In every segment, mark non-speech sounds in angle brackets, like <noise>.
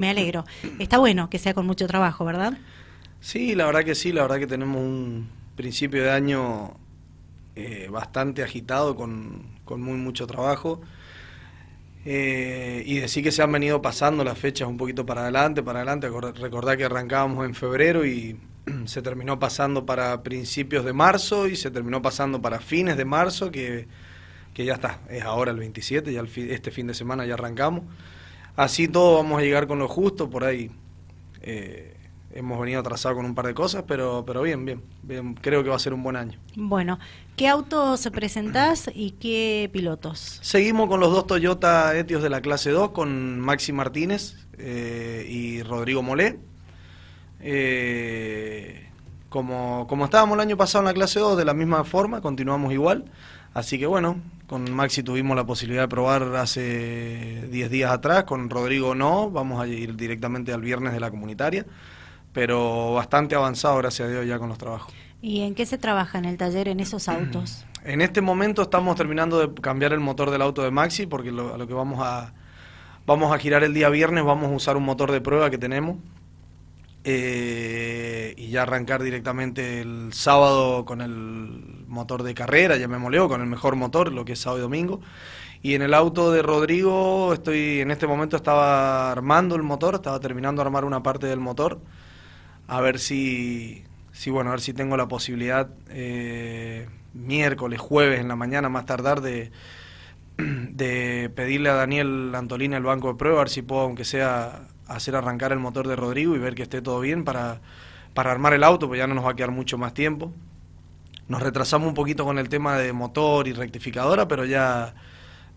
Me alegro. Está bueno que sea con mucho trabajo, ¿verdad? Sí, la verdad que sí, la verdad que tenemos un principio de año eh, bastante agitado con, con, muy mucho trabajo. Eh, y decir que se han venido pasando las fechas un poquito para adelante, para adelante. Recordar que arrancábamos en febrero y <clears throat> se terminó pasando para principios de marzo y se terminó pasando para fines de marzo, que, que ya está, es ahora el 27, ya este fin de semana ya arrancamos. Así todo vamos a llegar con lo justo, por ahí eh, hemos venido atrasados con un par de cosas, pero, pero bien, bien, bien, creo que va a ser un buen año. Bueno, ¿qué autos presentás y qué pilotos? Seguimos con los dos Toyota Etios de la clase 2, con Maxi Martínez eh, y Rodrigo Molé. Eh, como, como estábamos el año pasado en la clase 2, de la misma forma, continuamos igual. Así que bueno, con Maxi tuvimos la posibilidad de probar hace 10 días atrás, con Rodrigo no, vamos a ir directamente al viernes de la comunitaria, pero bastante avanzado, gracias a Dios, ya con los trabajos. ¿Y en qué se trabaja en el taller en esos <clears throat> autos? En este momento estamos terminando de cambiar el motor del auto de Maxi, porque lo, a lo que vamos a, vamos a girar el día viernes, vamos a usar un motor de prueba que tenemos, eh, y ya arrancar directamente el sábado con el motor de carrera, ya me moleo, con el mejor motor, lo que es sábado y domingo. Y en el auto de Rodrigo, estoy en este momento estaba armando el motor, estaba terminando de armar una parte del motor, a ver si, si bueno, a ver si tengo la posibilidad eh, miércoles, jueves en la mañana, más tardar, de, <clears throat> de pedirle a Daniel Antolina el banco de prueba, a ver si puedo, aunque sea hacer arrancar el motor de Rodrigo y ver que esté todo bien para, para armar el auto, pues ya no nos va a quedar mucho más tiempo. Nos retrasamos un poquito con el tema de motor y rectificadora, pero ya,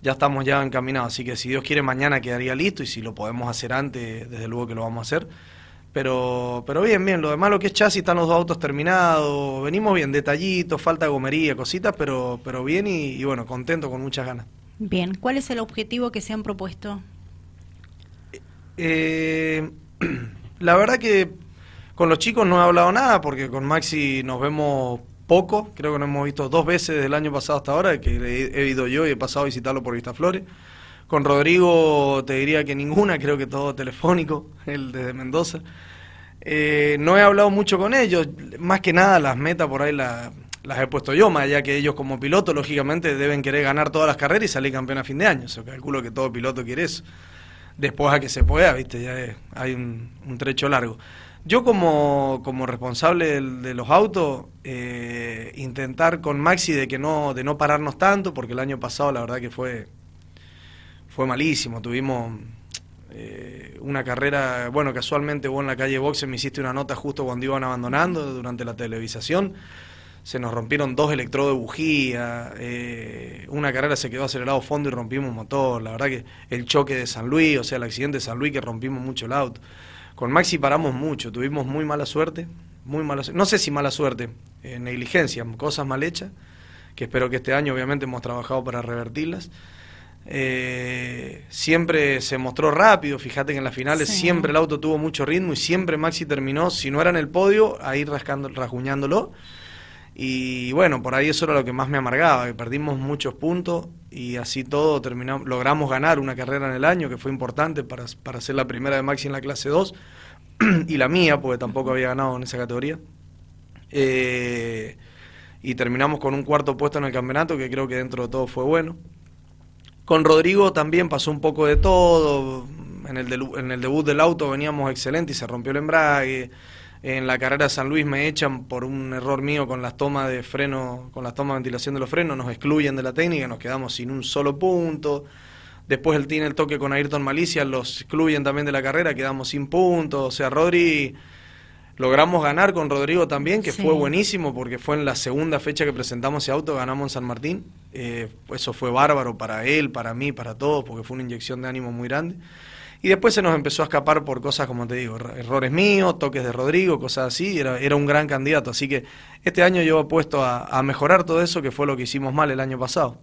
ya estamos ya encaminados. Así que si Dios quiere, mañana quedaría listo y si lo podemos hacer antes, desde luego que lo vamos a hacer. Pero, pero bien, bien. Lo demás, lo que es chasis, están los dos autos terminados. Venimos bien, detallitos, falta gomería, cositas, pero, pero bien y, y bueno, contento, con muchas ganas. Bien, ¿cuál es el objetivo que se han propuesto? Eh, <clears throat> la verdad que con los chicos no he hablado nada porque con Maxi nos vemos poco, creo que nos hemos visto dos veces desde el año pasado hasta ahora, que he, ido yo y he pasado a visitarlo por Vistaflores. Con Rodrigo te diría que ninguna, creo que todo telefónico, <laughs> él desde Mendoza. Eh, no he hablado mucho con ellos, más que nada las metas por ahí las he puesto yo, más allá que ellos como piloto, lógicamente deben querer ganar todas las carreras y salir campeón a fin de año. O calculo que todo piloto quiere eso después a que se pueda, ¿viste? Ya hay un, trecho largo. Yo como, como responsable de, los autos, eh, intentar con Maxi de que no, de no pararnos tanto, porque el año pasado la verdad que fue, fue malísimo. Tuvimos eh, una carrera, bueno, casualmente vos en la calle Boxe me hiciste una nota justo cuando iban abandonando durante la televisación se nos rompieron dos electrodos de bujía, eh, una carrera se quedó acelerado fondo y rompimos motor, la verdad que el choque de San Luis, o sea, el accidente de San Luis que rompimos mucho el auto. Con Maxi paramos mucho, tuvimos muy mala suerte, muy mala no sé si mala suerte, eh, negligencia, cosas mal hechas, que espero que este año obviamente hemos trabajado para revertirlas. Eh, siempre se mostró rápido, fíjate que en las finales siempre el auto tuvo mucho ritmo y siempre Maxi terminó, si no era en el podio, ahí rascando, rasguñándolo y bueno, por ahí eso era lo que más me amargaba, que perdimos muchos puntos y así todo terminamos, logramos ganar una carrera en el año que fue importante para, para ser la primera de Maxi en la clase 2 <clears throat> y la mía, porque tampoco había ganado en esa categoría. Eh, y terminamos con un cuarto puesto en el campeonato, que creo que dentro de todo fue bueno. Con Rodrigo también pasó un poco de todo. En el, en el debut del auto veníamos excelente y se rompió el embrague en la carrera de San Luis me echan por un error mío con las tomas de freno, con las tomas de ventilación de los frenos, nos excluyen de la técnica, nos quedamos sin un solo punto. Después el tiene el toque con Ayrton Malicia, los excluyen también de la carrera, quedamos sin puntos. O sea, Rodri, logramos ganar con Rodrigo también, que fue buenísimo porque fue en la segunda fecha que presentamos ese auto, ganamos en San Martín. Eh, eso fue bárbaro para él, para mí, para todos, porque fue una inyección de ánimo muy grande. Y después se nos empezó a escapar por cosas, como te digo, errores míos, toques de Rodrigo, cosas así. Era, era un gran candidato. Así que este año yo he puesto a, mejorar todo eso, que fue lo que hicimos mal el año pasado.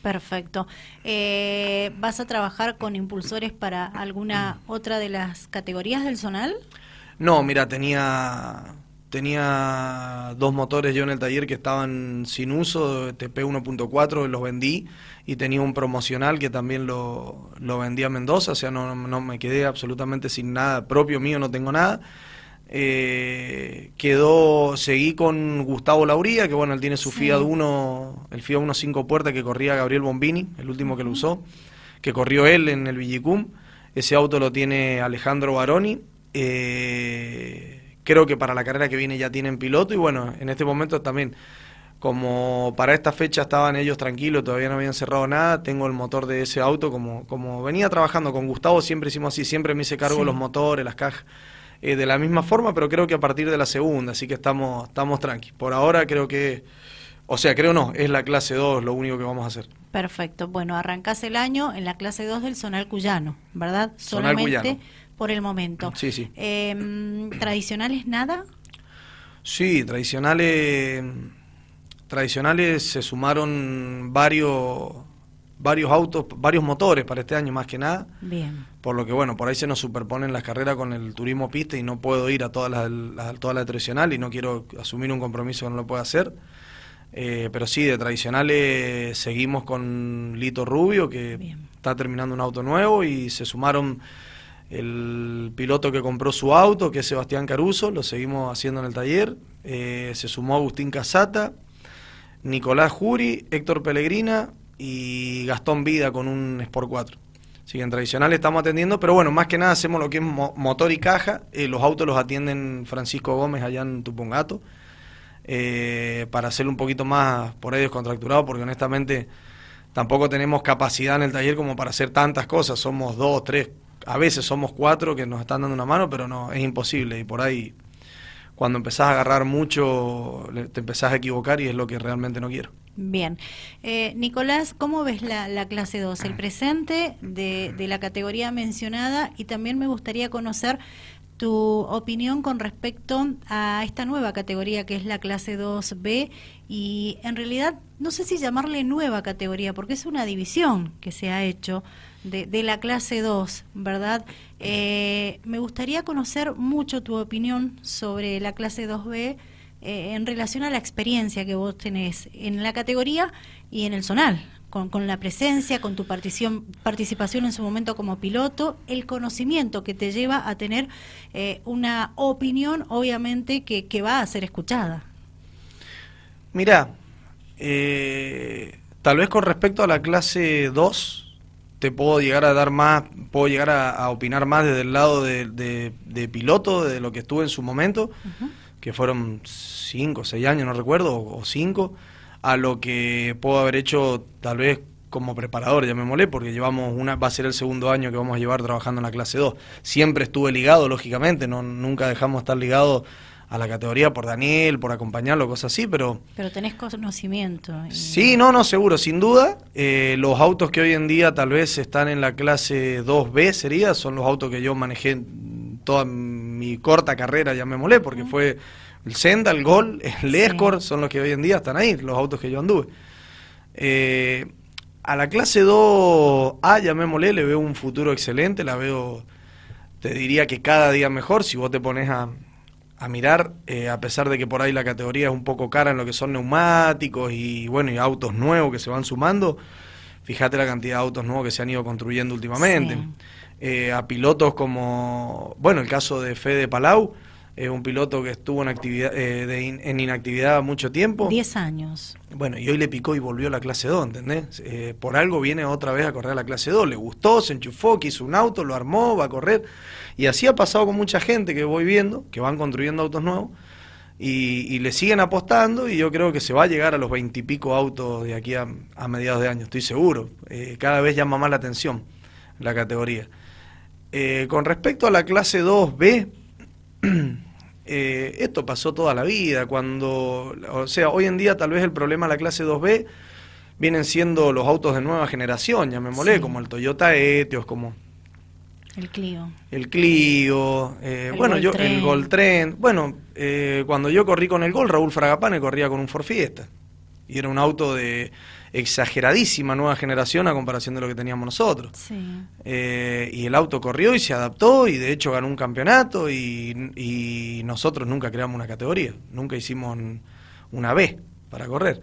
Perfecto. Eh, ¿Vas a trabajar con impulsores para alguna otra de las categorías del zonal? No, mira, tenía tenía dos motores yo en el taller que estaban sin uso, TP 1.4, los vendí y tenía un promocional que también lo, lo vendí a Mendoza, o sea, no, no me quedé absolutamente sin nada propio mío, no tengo nada. Eh, quedó, seguí con Gustavo Lauría, que bueno, él tiene su Fiat 1, el Fiat 1 5 puertas que corría Gabriel Bombini, el último que lo usó, que corrió él en el Villicum. Ese auto lo tiene Alejandro Baroni. Eh, creo que para la carrera que viene ya tienen piloto y bueno, en este momento también, como para esta fecha estaban ellos tranquilos, todavía no habían cerrado nada, tengo el motor de ese auto, como, como venía trabajando con Gustavo, siempre hicimos así, siempre me hice cargo de los motores, las cajas. Eh, de la misma forma, pero creo que a partir de la segunda, así que estamos, estamos tranqui. Por ahora creo que, o sea, creo no, es la clase 2 lo único que vamos a hacer. Perfecto, bueno, arrancás el año en la clase 2 del Zonal Cuyano, ¿verdad? Solamente por el momento. Sí, sí. Em, ¿Tradicionales nada? Sí, tradicionales, tradicionales se sumaron varios varios autos, varios motores para este año más que nada. Bien. Por lo que bueno, por ahí se nos superponen las carreras con el turismo pista y no puedo ir a todas las, todas las tradicionales y no quiero asumir un compromiso que no lo pueda hacer. Eh, pero sí, de tradicionales seguimos con Lito Rubio, que está terminando un auto nuevo y se sumaron el piloto que compró su auto, que es Sebastián Caruso, lo seguimos haciendo en el taller. Eh, se sumó Agustín Casata, Nicolás Juri, Héctor Pellegrina, y Gastón Vida con un Sport 4. Así que en tradicional estamos atendiendo, pero bueno, más que nada hacemos lo que es motor y caja. Eh, los autos los atienden Francisco Gómez allá en Tupungato, eh, para hacerlo un poquito más por ahí descontracturado, porque honestamente tampoco tenemos capacidad en el taller como para hacer tantas cosas. Somos dos, tres, a veces somos cuatro que nos están dando una mano, pero no, es imposible. Y por ahí, cuando empezás a agarrar mucho, te empezás a equivocar y es lo que realmente no quiero. Bien. Eh, Nicolás, ¿cómo ves la, clase 2? El presente de, la categoría mencionada y también me gustaría conocer tu opinión con respecto a esta nueva categoría que es la clase 2B y en realidad no sé si llamarle nueva categoría porque es una división que se ha hecho de, la clase 2, ¿verdad? Eh, me gustaría conocer mucho tu opinión sobre la clase 2B eh, en relación a la experiencia que vos tenés en la categoría y en el zonal, con, con la presencia, con tu partición, participación en su momento como piloto, el conocimiento que te lleva a tener eh, una opinión, obviamente, que, que, va a ser escuchada. Mira, eh, tal vez con respecto a la clase 2, te puedo llegar a dar más, puedo llegar a, opinar más desde el lado de, de, piloto, de lo que estuve en su momento que fueron cinco, seis años, no recuerdo, o cinco, a lo que puedo haber hecho tal vez como preparador, ya me molé, porque llevamos una, va a ser el segundo año que vamos a llevar trabajando en la clase 2. Siempre estuve ligado, lógicamente, no, nunca dejamos estar ligado a la categoría por Daniel, por acompañarlo, cosas así, pero... Pero tenés conocimiento. Sí, no, no, seguro, sin duda. Eh, los autos que hoy en día tal vez están en la clase 2B, sería, son los autos que yo manejé toda mi corta carrera, ya me molé, porque fue el Senda, el Gol, el Escort, son los que hoy en día están ahí, los autos que yo anduve. Eh, a la clase 2A, ya me molé, le veo un futuro excelente, la veo, te diría que cada día mejor, si vos te pones a, a mirar, eh, a pesar de que por ahí la categoría es un poco cara en lo que son neumáticos y bueno, y autos nuevos que se van sumando, fíjate la cantidad de autos nuevos que se han ido construyendo últimamente. Eh, a pilotos como, bueno, el caso de Fede Palau, un piloto que estuvo en, actividad, eh, en inactividad mucho tiempo. Diez años. Bueno, y hoy le picó y volvió a la clase 2, ¿entendés? Eh, por algo viene otra vez a correr a la clase 2, le gustó, se enchufó, quiso un auto, lo armó, va a correr. Y así ha pasado con mucha gente que voy viendo, que van construyendo autos nuevos, y, le siguen apostando, y yo creo que se va a llegar a los veintipico autos de aquí a, mediados de año, estoy seguro. cada vez llama más la atención la categoría. Eh, con respecto a la clase 2B, <clears throat> eh, esto pasó toda la vida, cuando, o sea, hoy en día tal vez el problema de la clase 2B vienen siendo los autos de nueva generación, ya me molé, como el Toyota Etios, como... El Clio. El Clio, eh, bueno, yo, el Gol Trend. Bueno, cuando yo corrí con el Gol, Raúl Fragapane corría con un Ford Fiesta. Y era un auto de exageradísima nueva generación a comparación de lo que teníamos nosotros. Eh, y el auto corrió y se adaptó y de hecho ganó un campeonato y, nosotros nunca creamos una categoría, nunca hicimos una B para correr.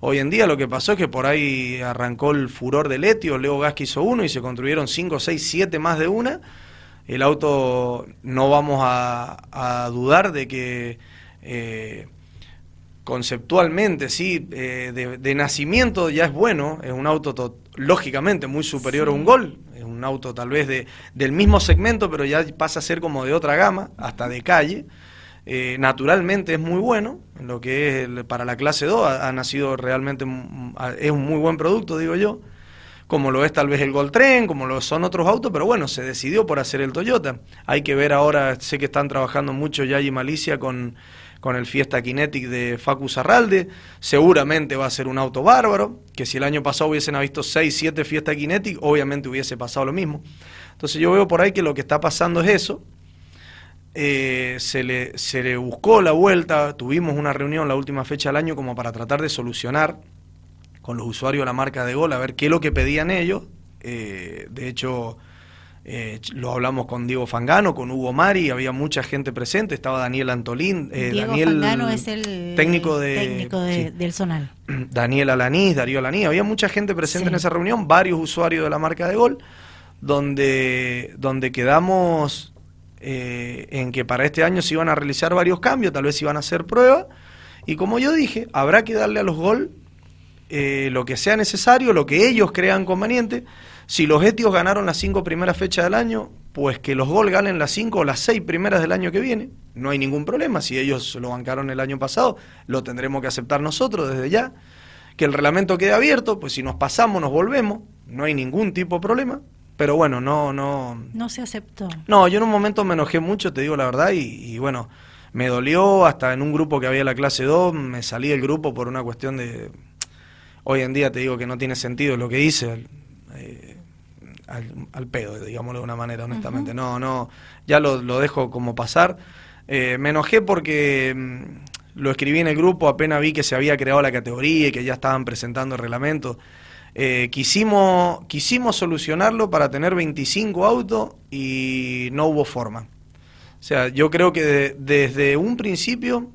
Hoy en día lo que pasó es que por ahí arrancó el furor del Etio, Leo Gasque hizo uno y se construyeron 5, 6, 7 más de una. El auto no vamos a, dudar de que eh, conceptualmente, sí, eh, de, nacimiento ya es bueno, es un auto lógicamente muy superior a un gol, es un auto tal vez de, del mismo segmento, pero ya pasa a ser como de otra gama, hasta de calle. Eh, naturalmente es muy bueno, en lo que es para la clase 2 ha, nacido realmente, es un muy buen producto, digo yo, como lo es tal vez el Gol Tren, como lo son otros autos, pero bueno, se decidió por hacer el Toyota. Hay que ver ahora, sé que están trabajando mucho ya y Malicia con, con el Fiesta Kinetic de Facu Zarralde, seguramente va a ser un auto bárbaro, que si el año pasado hubiesen visto 6, 7 Fiesta Kinetic, obviamente hubiese pasado lo mismo. Entonces yo veo por ahí que lo que está pasando es eso, eh, se, le, se le buscó la vuelta, tuvimos una reunión la última fecha del año como para tratar de solucionar con los usuarios de la marca de gol, a ver qué es lo que pedían ellos. Eh, de hecho, eh, lo hablamos con Diego Fangano, con Hugo Mari, había mucha gente presente, estaba Daniel Antolín. Diego Daniel, Fangano es el técnico, de, del Zonal. <clears throat> Daniel Alanís, Darío Alanís, había mucha gente presente en esa reunión, varios usuarios de la marca de gol, donde, donde quedamos eh, en que para este año se iban a realizar varios cambios, tal vez iban a hacer pruebas, y como yo dije, habrá que darle a los gol eh, lo que sea necesario, lo que ellos crean conveniente. Si los etios ganaron las cinco primeras fechas del año, pues que los gol ganen las cinco o las seis primeras del año que viene. No hay ningún problema. Si ellos lo bancaron el año pasado, lo tendremos que aceptar nosotros desde ya. Que el reglamento quede abierto, pues si nos pasamos, nos volvemos. No hay ningún tipo de problema. Pero bueno, no, no. No se aceptó. No, yo en un momento me enojé mucho, te digo la verdad, y, bueno, me dolió, hasta en un grupo que había la clase 2, me salí del grupo por una cuestión de. Hoy en día te digo que no tiene sentido lo que hice. Eh, al, pedo, digámoslo de una manera, honestamente. No, no, ya lo, lo dejo como pasar. Eh, me enojé porque mm, lo escribí en el grupo, apenas vi que se había creado la categoría y que ya estaban presentando el reglamento. Eh, quisimos, quisimos solucionarlo para tener 25 autos y no hubo forma. O sea, yo creo que desde un principio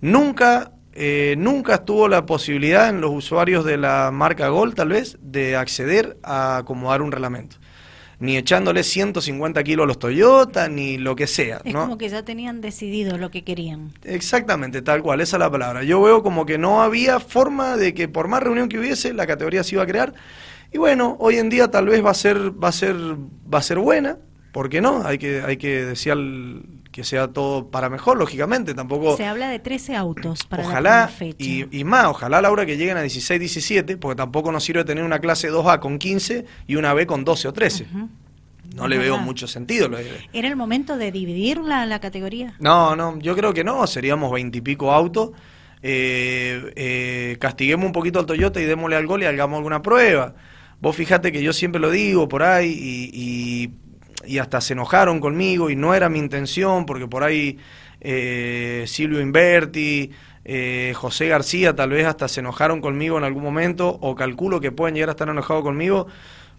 nunca, eh, nunca estuvo la posibilidad en los usuarios de la marca Gol, tal vez, de acceder a acomodar un reglamento ni echándole 150 kilos a los Toyota, ni lo que sea. Es como que ya tenían decidido lo que querían. Exactamente, tal cual, esa es la palabra. Yo veo como que no había forma de que por más reunión que hubiese, la categoría se iba a crear. Y bueno, hoy en día tal vez va a ser, va a ser, va a ser buena, ¿por qué no? Hay que, hay que desear que sea todo para mejor, lógicamente, tampoco... Se habla de 13 autos para ojalá, la fecha. Y, y, más, ojalá, Laura, que lleguen a 16, 17, porque tampoco nos sirve tener una clase 2A con 15 y una B con 12 o 13. No le veo mucho sentido. ¿Era el momento de dividir la, categoría? No, no, yo creo que no, seríamos veintipico autos. Eh, eh, castiguemos un poquito al Toyota y démosle al gol y hagamos alguna prueba. Vos fijate que yo siempre lo digo por ahí y y hasta se enojaron conmigo y no era mi intención porque por ahí eh, Silvio Inverti, eh, José García tal vez hasta se enojaron conmigo en algún momento o calculo que pueden llegar a estar enojados conmigo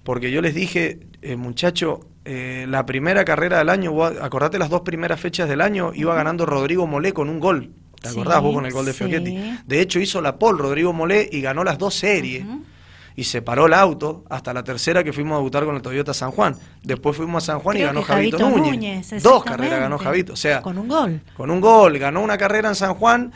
porque yo les dije, eh, muchacho, eh, la primera carrera del año, acordate las dos primeras fechas del año, iba ganando Rodrigo Molé con un gol. ¿Te acordás vos con el gol de Fiochetti? De hecho hizo la pole Rodrigo Molé y ganó las dos series y se paró el auto hasta la tercera que fuimos a debutar con el Toyota San Juan. Después fuimos a San Juan y ganó Javito, Núñez. Dos carreras ganó Javito, o sea, con un gol. Con un gol, ganó una carrera en San Juan,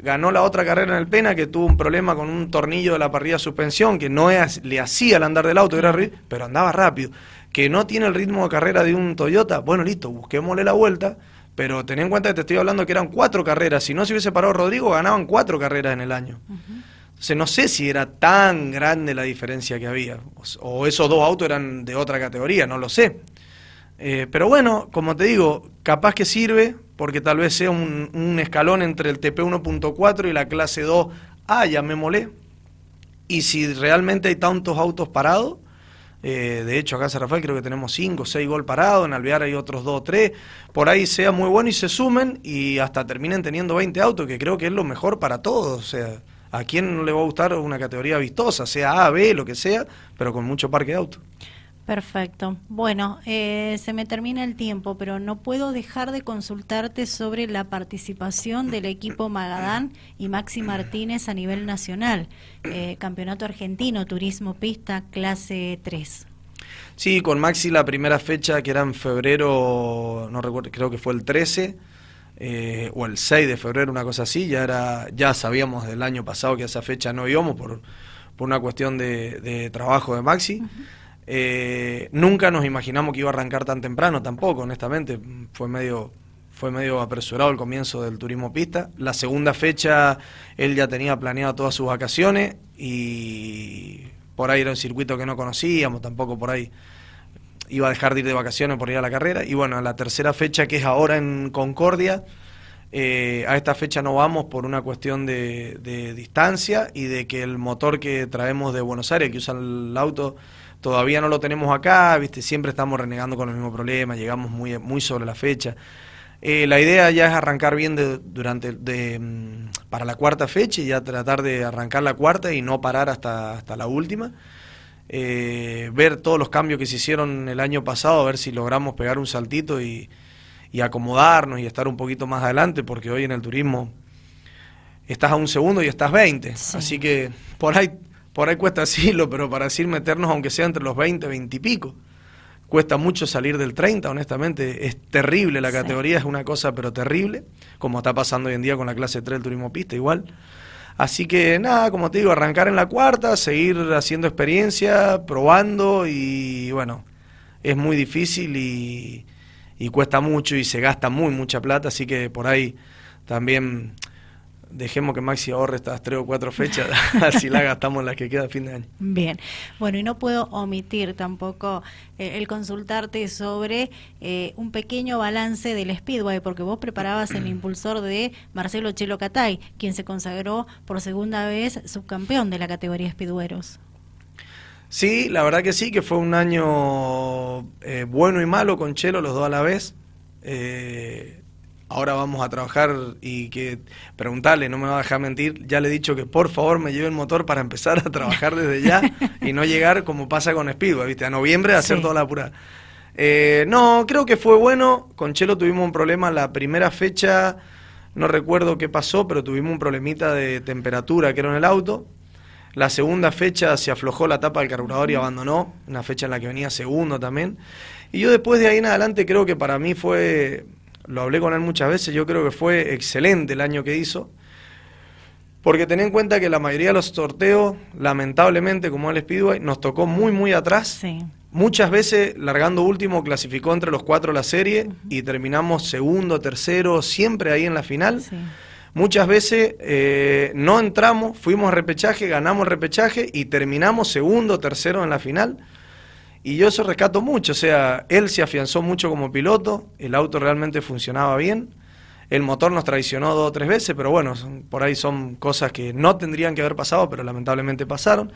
ganó la otra carrera en el Pena que tuvo un problema con un tornillo de la parrilla de suspensión que no le hacía el andar del auto, era pero andaba rápido. Que no tiene el ritmo de carrera de un Toyota, bueno, listo, busquémosle la vuelta. Pero ten en cuenta que te estoy hablando que eran cuatro carreras. Si no se hubiese parado Rodrigo, ganaban cuatro carreras en el año no sé si era tan grande la diferencia que había, o, esos dos autos eran de otra categoría, no lo sé. Eh, pero bueno, como te digo, capaz que sirve, porque tal vez sea un, escalón entre el TP 1.4 y la clase 2 Ah, ya me molé. Y si realmente hay tantos autos parados, eh, de hecho acá en San Rafael creo que tenemos 5 o 6 gol parados, en Alvear hay otros 2 o 3, por ahí sea muy bueno y se sumen y hasta terminen teniendo 20 autos, que creo que es lo mejor para todos. O sea, ¿A quién no le va a gustar una categoría vistosa, sea A, B, lo que sea, pero con mucho parque de auto? Perfecto. Bueno, eh, se me termina el tiempo, pero no puedo dejar de consultarte sobre la participación del equipo Magadán y Maxi Martínez a nivel nacional. Eh, campeonato argentino, turismo pista, clase 3. Sí, con Maxi la primera fecha que era en febrero, no recuerdo, creo que fue el 13 eh, o el 6 de febrero, una cosa así, ya era ya sabíamos del año pasado que a esa fecha no íbamos por, por una cuestión de, trabajo de Maxi. Eh, nunca nos imaginamos que iba a arrancar tan temprano, tampoco, honestamente. Fue medio, fue medio apresurado el comienzo del turismo pista. La segunda fecha, él ya tenía planeado todas sus vacaciones y por ahí era un circuito que no conocíamos, tampoco por ahí iba a dejar de ir de vacaciones por ir a la carrera. Y bueno, la tercera fecha, que es ahora en Concordia, eh, a esta fecha no vamos por una cuestión de, de distancia y de que el motor que traemos de Buenos Aires, que usa el auto, todavía no lo tenemos acá, viste, siempre estamos renegando con el mismo problema, llegamos muy, muy sobre la fecha. Eh, la idea ya es arrancar bien de, durante de, mm, para la cuarta fecha y ya tratar de arrancar la cuarta y no parar hasta, hasta la última. Eh, ver todos los cambios que se hicieron el año pasado, a ver si logramos pegar un saltito y, acomodarnos y estar un poquito más adelante, porque hoy en el turismo estás a un segundo y estás 20. Así que por ahí por ahí cuesta decirlo, pero para decir meternos, aunque sea entre los 20, 20 y pico. Cuesta mucho salir del 30, honestamente. Es terrible, la categoría es una cosa, pero terrible, como está pasando hoy en día con la clase 3 del turismo pista, igual. Así que nada, como te digo, arrancar en la cuarta, seguir haciendo experiencia, probando y bueno, es muy difícil y, y cuesta mucho y se gasta muy mucha plata, así que por ahí también dejemos que Maxi ahorre estas tres o cuatro fechas, <laughs> así la gastamos las que queda a fin de año. Bien, bueno, y no puedo omitir tampoco eh, el consultarte sobre eh, un pequeño balance del Speedway, porque vos preparabas el <clears throat> impulsor de Marcelo Chelo Catay, quien se consagró por segunda vez subcampeón de la categoría Speedweros. Sí, la verdad que sí, que fue un año eh, bueno y malo con Chelo, los dos a la vez. Eh, ahora vamos a trabajar y que preguntarle, no me va a dejar mentir, ya le he dicho que por favor me lleve el motor para empezar a trabajar desde ya y no llegar como pasa con Speedway, ¿viste? A noviembre a hacer toda la pura. Eh, no, creo que fue bueno. Con Chelo tuvimos un problema la primera fecha, no recuerdo qué pasó, pero tuvimos un problemita de temperatura que era en el auto. La segunda fecha se aflojó la tapa del carburador y abandonó, una fecha en la que venía segundo también. Y yo después de ahí en adelante creo que para mí fue lo hablé con él muchas veces, yo creo que fue excelente el año que hizo, porque ten en cuenta que la mayoría de los sorteos, lamentablemente, como el Speedway, nos tocó muy, muy atrás. Muchas veces, largando último, clasificó entre los cuatro la serie y terminamos segundo, tercero, siempre ahí en la final. Muchas veces eh, no entramos, fuimos a repechaje, ganamos el repechaje y terminamos segundo, tercero en la final. Y yo eso rescato mucho, o sea, él se afianzó mucho como piloto, el auto realmente funcionaba bien, el motor nos traicionó dos o tres veces, pero bueno, por ahí son cosas que no tendrían que haber pasado, pero lamentablemente pasaron.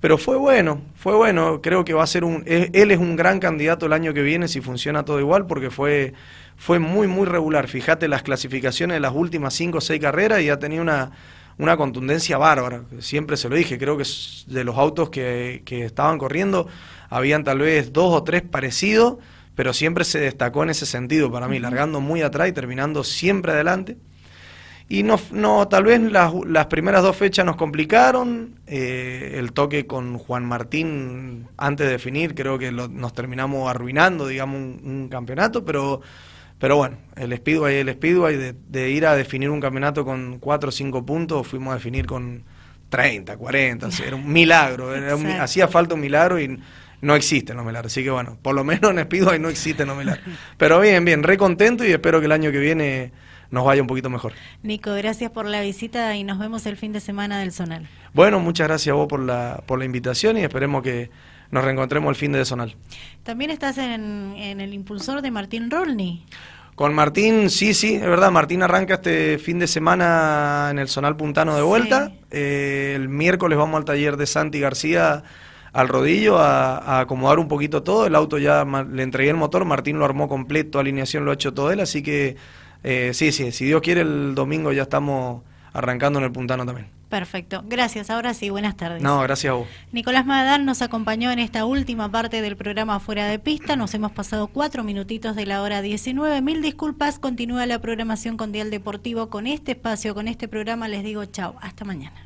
Pero fue bueno, fue bueno, creo que va a ser un... Él es un gran candidato el año que viene si funciona todo igual, porque fue, fue muy, muy regular. Fíjate las clasificaciones de las últimas cinco o seis carreras y ha tenido una, una contundencia bárbara. Siempre se lo dije, creo que de los autos que, que estaban corriendo habían tal vez dos o tres parecidos, pero siempre se destacó en ese sentido para mí, largando muy atrás y terminando siempre adelante. Y no, no tal vez las, las primeras dos fechas nos complicaron, eh, el toque con Juan Martín antes de definir, creo que nos terminamos arruinando, digamos, un, campeonato, pero, pero bueno, el Speedway, el Speedway, de, de ir a definir un campeonato con cuatro o cinco puntos, fuimos a definir con 30, 40, era un milagro, hacía falta un milagro y no existen los Melar. Así que bueno, por lo menos <laughs> en Speedway no existen los Melar. Pero bien, bien, re contento y espero que el año que viene nos vaya un poquito mejor. Nico, gracias por la visita y nos vemos el fin de semana del Zonal. Bueno, muchas gracias a vos por la, por la invitación y esperemos que nos reencontremos el fin de Zonal. También estás en, el impulsor de Martín Rolni. Con Martín, sí, sí, es verdad. Martín arranca este fin de semana en el Zonal Puntano de vuelta. Eh, el miércoles vamos al taller de Santi García al rodillo a, acomodar un poquito todo. El auto ya le entregué el motor, Martín lo armó completo, alineación lo ha hecho todo él, así que eh, sí, sí, si Dios quiere el domingo ya estamos arrancando en el Puntano también. Perfecto, gracias. Ahora sí, buenas tardes. No, gracias a vos. Nicolás Madán nos acompañó en esta última parte del programa Fuera de Pista. Nos hemos pasado cuatro minutitos de la hora 19. Mil disculpas. Continúa la programación con Dial Deportivo. Con este espacio, con este programa, les digo chao. Hasta mañana.